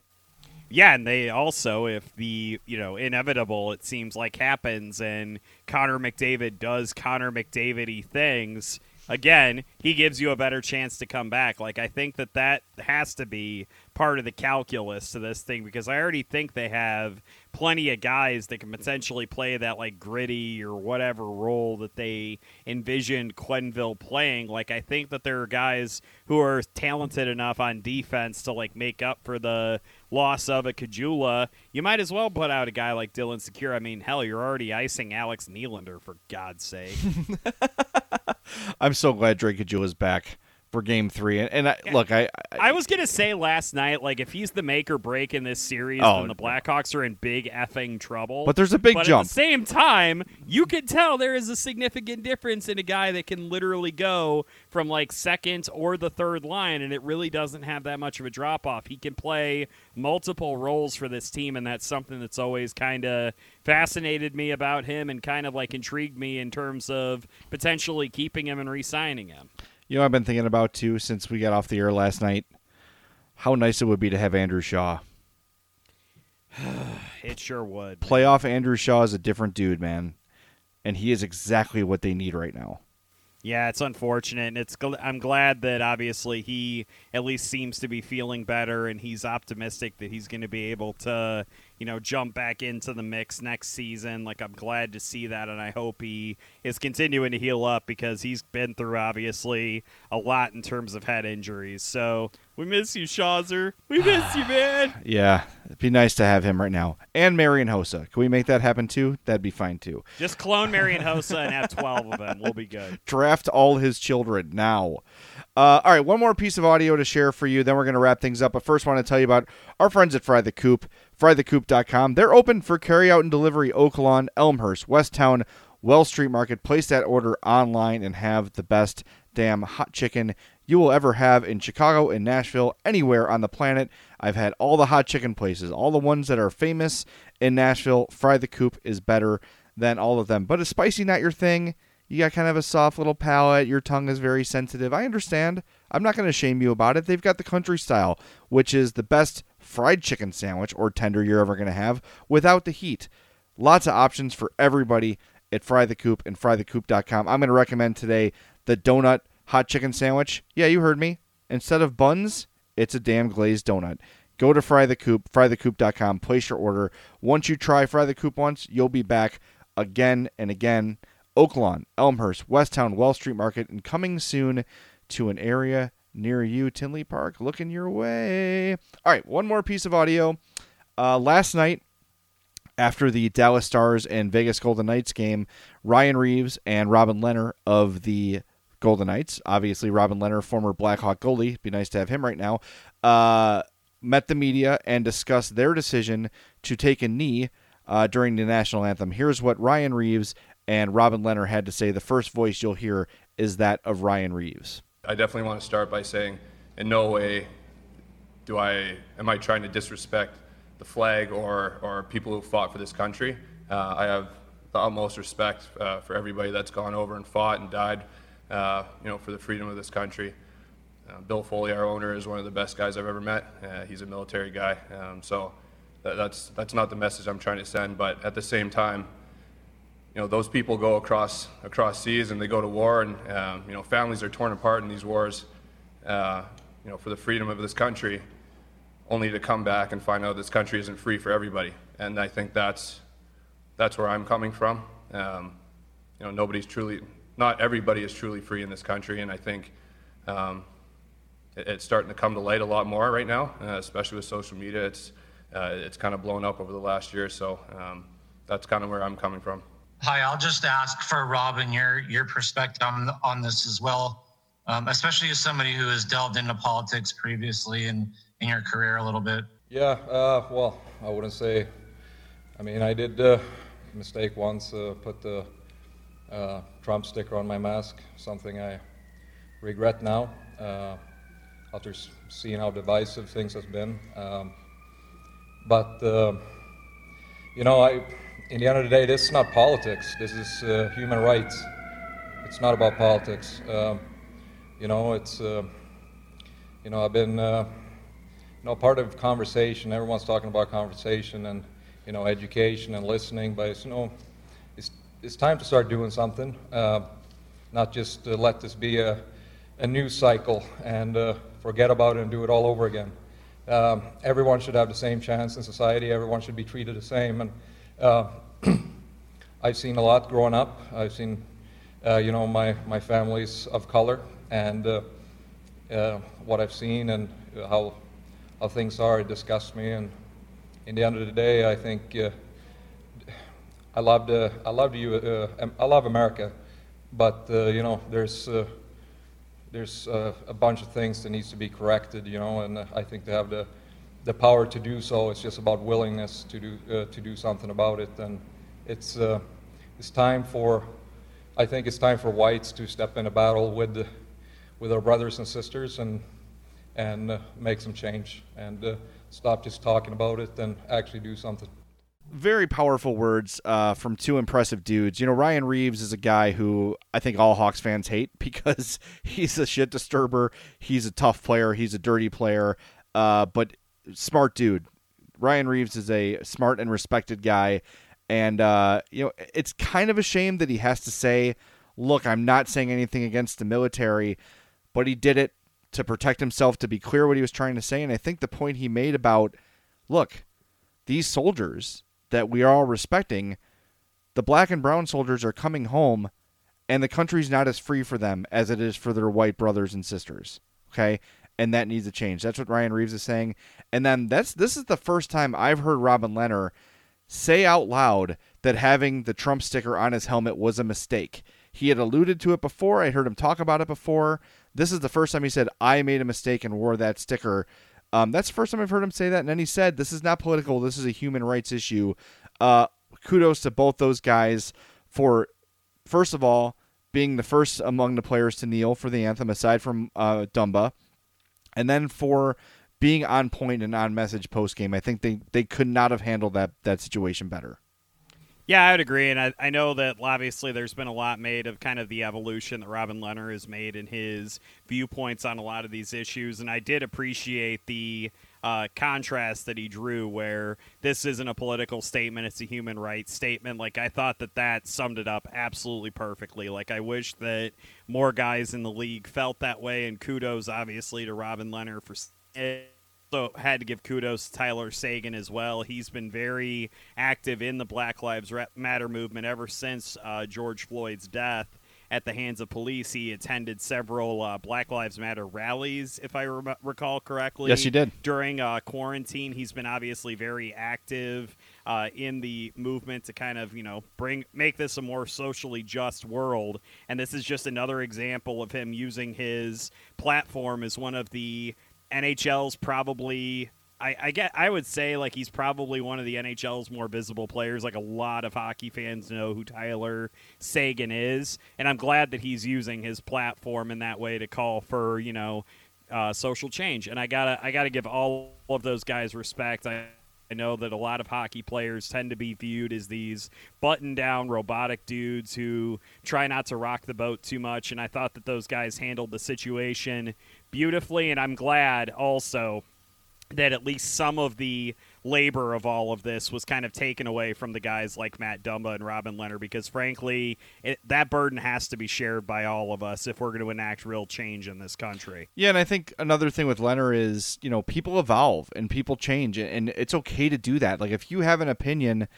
Yeah, and they also, if the you know inevitable, it seems like happens, and Connor McDavid does Connor McDavidy things again, he gives you a better chance to come back. Like I think that that has to be part of the calculus to this thing because I already think they have plenty of guys that can potentially play that like gritty or whatever role that they envisioned Quenneville playing. Like I think that there are guys who are talented enough on defense to like make up for the loss of a Caggiula. You might as well put out a guy like Dylan Sikura. I mean, hell, you're already icing Alex Nylander for God's sake. I'm so glad Drake is back for game three. And, and I, look, I, I, I was gonna say last night, like if he's the make or break in this series, oh, then the Blackhawks are in big effing trouble. But there's a big but jump. At the same time, you can tell there is a significant difference in a guy that can literally go from like second or the third line, and it really doesn't have that much of a drop off. He can play multiple roles for this team, and that's something that's always kind of fascinated me about him and kind of like intrigued me in terms of potentially keeping him and re-signing him. You know, I've been thinking about too since we got off the air last night. How nice it would be to have Andrew Shaw. it sure would. Playoff Andrew Shaw is a different dude, man, and he is exactly what they need right now. Yeah, it's unfortunate. And it's I'm glad that obviously he at least seems to be feeling better, and he's optimistic that he's going to be able to you know, jump back into the mix next season. Like, I'm glad to see that, and I hope he is continuing to heal up because he's been through, obviously, a lot in terms of head injuries. So, we miss you, Shawzer. We miss you, man. Yeah, it'd be nice to have him right now. And Marian Hossa. Can we make that happen too? That'd be fine too. Just clone Marian Hossa and have 12 of them. We'll be good. Draft all his children now. Uh, all right, one more piece of audio to share for you. Then we're going to wrap things up. But first, I want to tell you about our friends at Fry the Coop, frythecoop.com. They're open for carry out and delivery Oaklawn, Elmhurst, Westtown, Wells Street Market. Place that order online and have the best damn hot chicken you will ever have in Chicago, in Nashville, anywhere on the planet. I've had all the hot chicken places, all the ones that are famous in Nashville. Fry the Coop is better than all of them. But is spicy not your thing? You got kind of a soft little palate. Your tongue is very sensitive. I understand. I'm not going to shame you about it. They've got the country style, which is the best fried chicken sandwich or tender you're ever going to have without the heat. Lots of options for everybody at Fry the Coop and frythecoop.com. I'm going to recommend today the donut hot chicken sandwich. Yeah, you heard me. Instead of buns, it's a damn glazed donut. Go to Fry the Coop, frythecoop.com, place your order. Once you try Fry the Coop once, you'll be back again and again. Oaklawn, Elmhurst, Westtown, Wells Street Market, and coming soon to an area near you, Tinley Park, looking your way. All right, one more piece of audio. Uh, last night, after the Dallas Stars and Vegas Golden Knights game, Ryan Reaves and Robin Lehner of the Golden Knights, obviously Robin Lehner, former Blackhawk goalie, be nice to have him right now, uh, met the media and discussed their decision to take a knee uh, during the national anthem. Here's what Ryan Reaves and Robin Lehner had to say. The first voice you'll hear is that of Ryan Reaves. I definitely want to start by saying, in no way do I am I trying to disrespect the flag or, or people who fought for this country. Uh, I have the utmost respect uh, for everybody that's gone over and fought and died, uh, you know, for the freedom of this country. Uh, Bill Foley, our owner, is one of the best guys I've ever met. Uh, he's a military guy, um, so that, that's that's not the message I'm trying to send. But at the same time, you know, those people go across across seas and they go to war, and um, you know, families are torn apart in these wars. Uh, you know, for the freedom of this country only to come back and find out this country isn't free for everybody. And I think that's that's where I'm coming from. Um, you know, nobody's truly, not everybody is truly free in this country, and I think um, it, it's starting to come to light a lot more right now, uh, especially with social media. It's uh, it's kind of blown up over the last year, so um, that's kind of where I'm coming from. Hi, I'll just ask for Robin your your perspective on on this as well, um, especially as somebody who has delved into politics previously and in your career a little bit? Yeah, uh, well, I wouldn't say. I mean, I did uh, mistake once, uh, put the uh, Trump sticker on my mask, something I regret now uh, after seeing how divisive things has been. Um, but uh, you know, I, in the end of the day, this is not politics. This is uh, human rights. It's not about politics. Um, you know, it's you know, I've been you know, part of conversation, everyone's talking about conversation and, you know, education and listening, but it's, you know, it's, time to start doing something, uh, not just uh, let this be a, a news cycle and uh, forget about it and do it all over again. Um, everyone should have the same chance in society. Everyone should be treated the same. And uh, I've seen a lot growing up. I've seen, uh, you know, my, my family's of color and uh, what I've seen and how how things are. It disgusts me, and in the end of the day, I think I love the I love you uh, I love America, but uh, you know there's uh, there's uh, a bunch of things that needs to be corrected, you know, and I think they have the the power to do so. It's just about willingness to do uh, to do something about it, and it's it's time for I think it's time for whites to step in a battle with with our brothers and sisters and and uh, make some change and uh, stop just talking about it and actually do something. Very powerful words uh, from two impressive dudes. You know, Ryan Reaves is a guy who I think all Hawks fans hate because he's a shit disturber. He's a tough player. He's a dirty player, uh, but smart dude. Ryan Reaves is a smart and respected guy. And, uh, you know, it's kind of a shame that he has to say, look, I'm not saying anything against the military, but he did it to protect himself, to be clear what he was trying to say. And I think the point he made about, look, these soldiers that we are all respecting, the black and brown soldiers are coming home, and the country's not as free for them as it is for their white brothers and sisters. Okay. And that needs to change. That's what Ryan Reaves is saying. And then that's this is the first time I've heard Robin Lehner say out loud that having the Trump sticker on his helmet was a mistake. He had alluded to it before. I heard him talk about it before. This is the first time he said, I made a mistake and wore that sticker. Um, that's the first time I've heard him say that. And then he said, This is not political. This is a human rights issue. Uh, kudos to both those guys for, first of all, being the first among the players to kneel for the anthem, aside from uh, Dumba, and then for being on point and on message post game. I think they, they could not have handled that, that situation better. Yeah, I would agree, and I, I know that obviously there's been a lot made of kind of the evolution that Robin Lehner has made in his viewpoints on a lot of these issues, and I did appreciate the uh, contrast that he drew, where this isn't a political statement; it's a human rights statement. Like I thought that that summed it up absolutely perfectly. Like I wish that more guys in the league felt that way, and kudos obviously to Robin Lehner for. It had to give kudos to Tyler Seguin as well. He's been very active in the Black Lives Matter movement ever since uh, George Floyd's death at the hands of police. He attended several uh, Black Lives Matter rallies, if I re- recall correctly. Yes, you did. During uh, quarantine, he's been obviously very active uh, in the movement to kind of you know bring make this a more socially just world. And this is just another example of him using his platform as one of the NHL's probably I, I, get I would say like he's probably one of the NHL's more visible players. Like a lot of hockey fans know who Tyler Seguin is, and I'm glad that he's using his platform in that way to call for you know uh, social change. And I gotta I gotta give all of those guys respect. I, I know that a lot of hockey players tend to be viewed as these button down robotic dudes who try not to rock the boat too much. And I thought that those guys handled the situation beautifully. And I'm glad also that at least some of the labor of all of this was kind of taken away from the guys like Matt Dumba and Robin Lehner because, frankly, it, that burden has to be shared by all of us if we're going to enact real change in this country. Yeah, and I think another thing with Lehner is, you know, people evolve and people change, and it's okay to do that. Like, if you have an opinion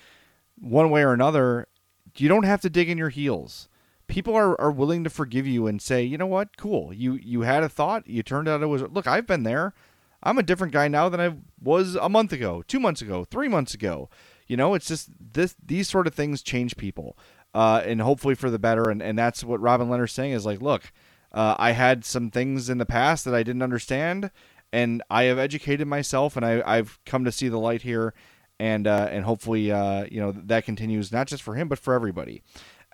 one way or another, you don't have to dig in your heels. People are, are willing to forgive you and say, you know what, cool. You you had a thought. You turned out it was look. I've been there. I'm a different guy now than I was a month ago, two months ago, three months ago. You know, it's just this these sort of things change people, uh, and hopefully for the better. And and that's what Robin Lehner's saying is like, look, uh, I had some things in the past that I didn't understand, and I have educated myself, and I, I've come to see the light here, and uh, and hopefully, uh, you know, that continues not just for him but for everybody.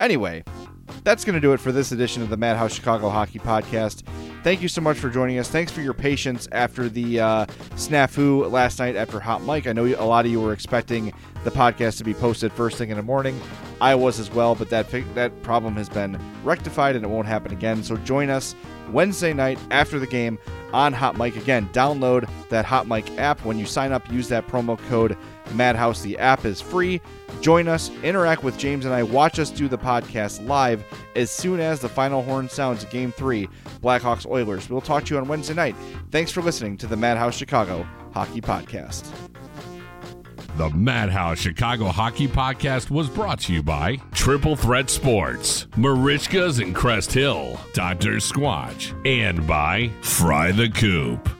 Anyway, that's going to do it for this edition of the Madhouse Chicago Hockey Podcast. Thank you so much for joining us. Thanks for your patience after the uh, snafu last night after Hot Mic. I know a lot of you were expecting the podcast to be posted first thing in the morning. I was as well, but that that problem has been rectified and it won't happen again. So join us Wednesday night after the game on Hot Mic. Again, download that Hot Mic app. When you sign up, use that promo code Madhouse. The app is free. Join us, interact with James and I, watch us do the podcast live as soon as the final horn sounds Game 3, Blackhawks Oilers. We'll talk to you on Wednesday night. Thanks for listening to the Madhouse Chicago Hockey Podcast. The Madhouse Chicago Hockey Podcast was brought to you by Triple Threat Sports, Merichka's in Crest Hill, Dr. Squatch, and by Fry the Coop.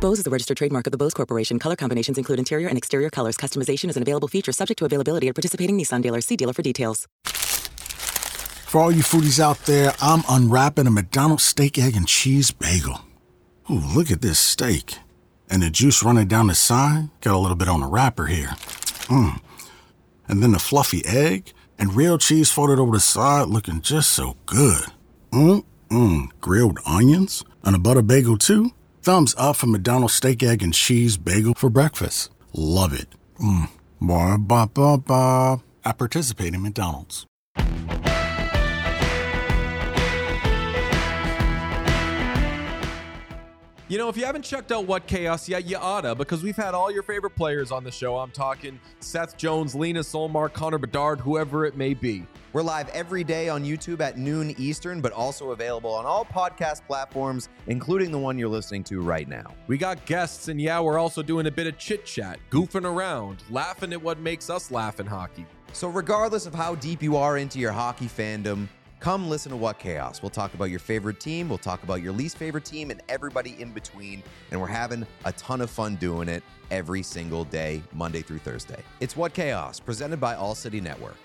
Bose is a registered trademark of the Bose Corporation. Color combinations include interior and exterior colors. Customization is an available feature subject to availability at participating Nissan dealers. See dealer for details. For all you foodies out there, I'm unwrapping a McDonald's steak, egg, and cheese bagel. Ooh, look at this steak. And the juice running down the side. Got a little bit on the wrapper here. Mmm. And then the fluffy egg and real cheese folded over the side looking just so good. Mmm, mmm. Grilled onions and a butter bagel too. Thumbs up for McDonald's steak, egg, and cheese bagel for breakfast. Love it. Mmm. Ba ba ba ba. I participate in McDonald's. You know, if you haven't checked out What Chaos yet, you oughta, because we've had all your favorite players on the show. I'm talking Seth Jones, Lena Solmark, Connor Bedard, whoever it may be. We're live every day on YouTube at noon Eastern, but also available on all podcast platforms, including the one you're listening to right now. We got guests, and yeah, we're also doing a bit of chit chat, goofing around, laughing at what makes us laugh in hockey. So, regardless of how deep you are into your hockey fandom, Come listen to What Chaos. We'll talk about your favorite team, we'll talk about your least favorite team, and everybody in between. And we're having a ton of fun doing it every single day, Monday through Thursday. It's What Chaos, presented by All City Network.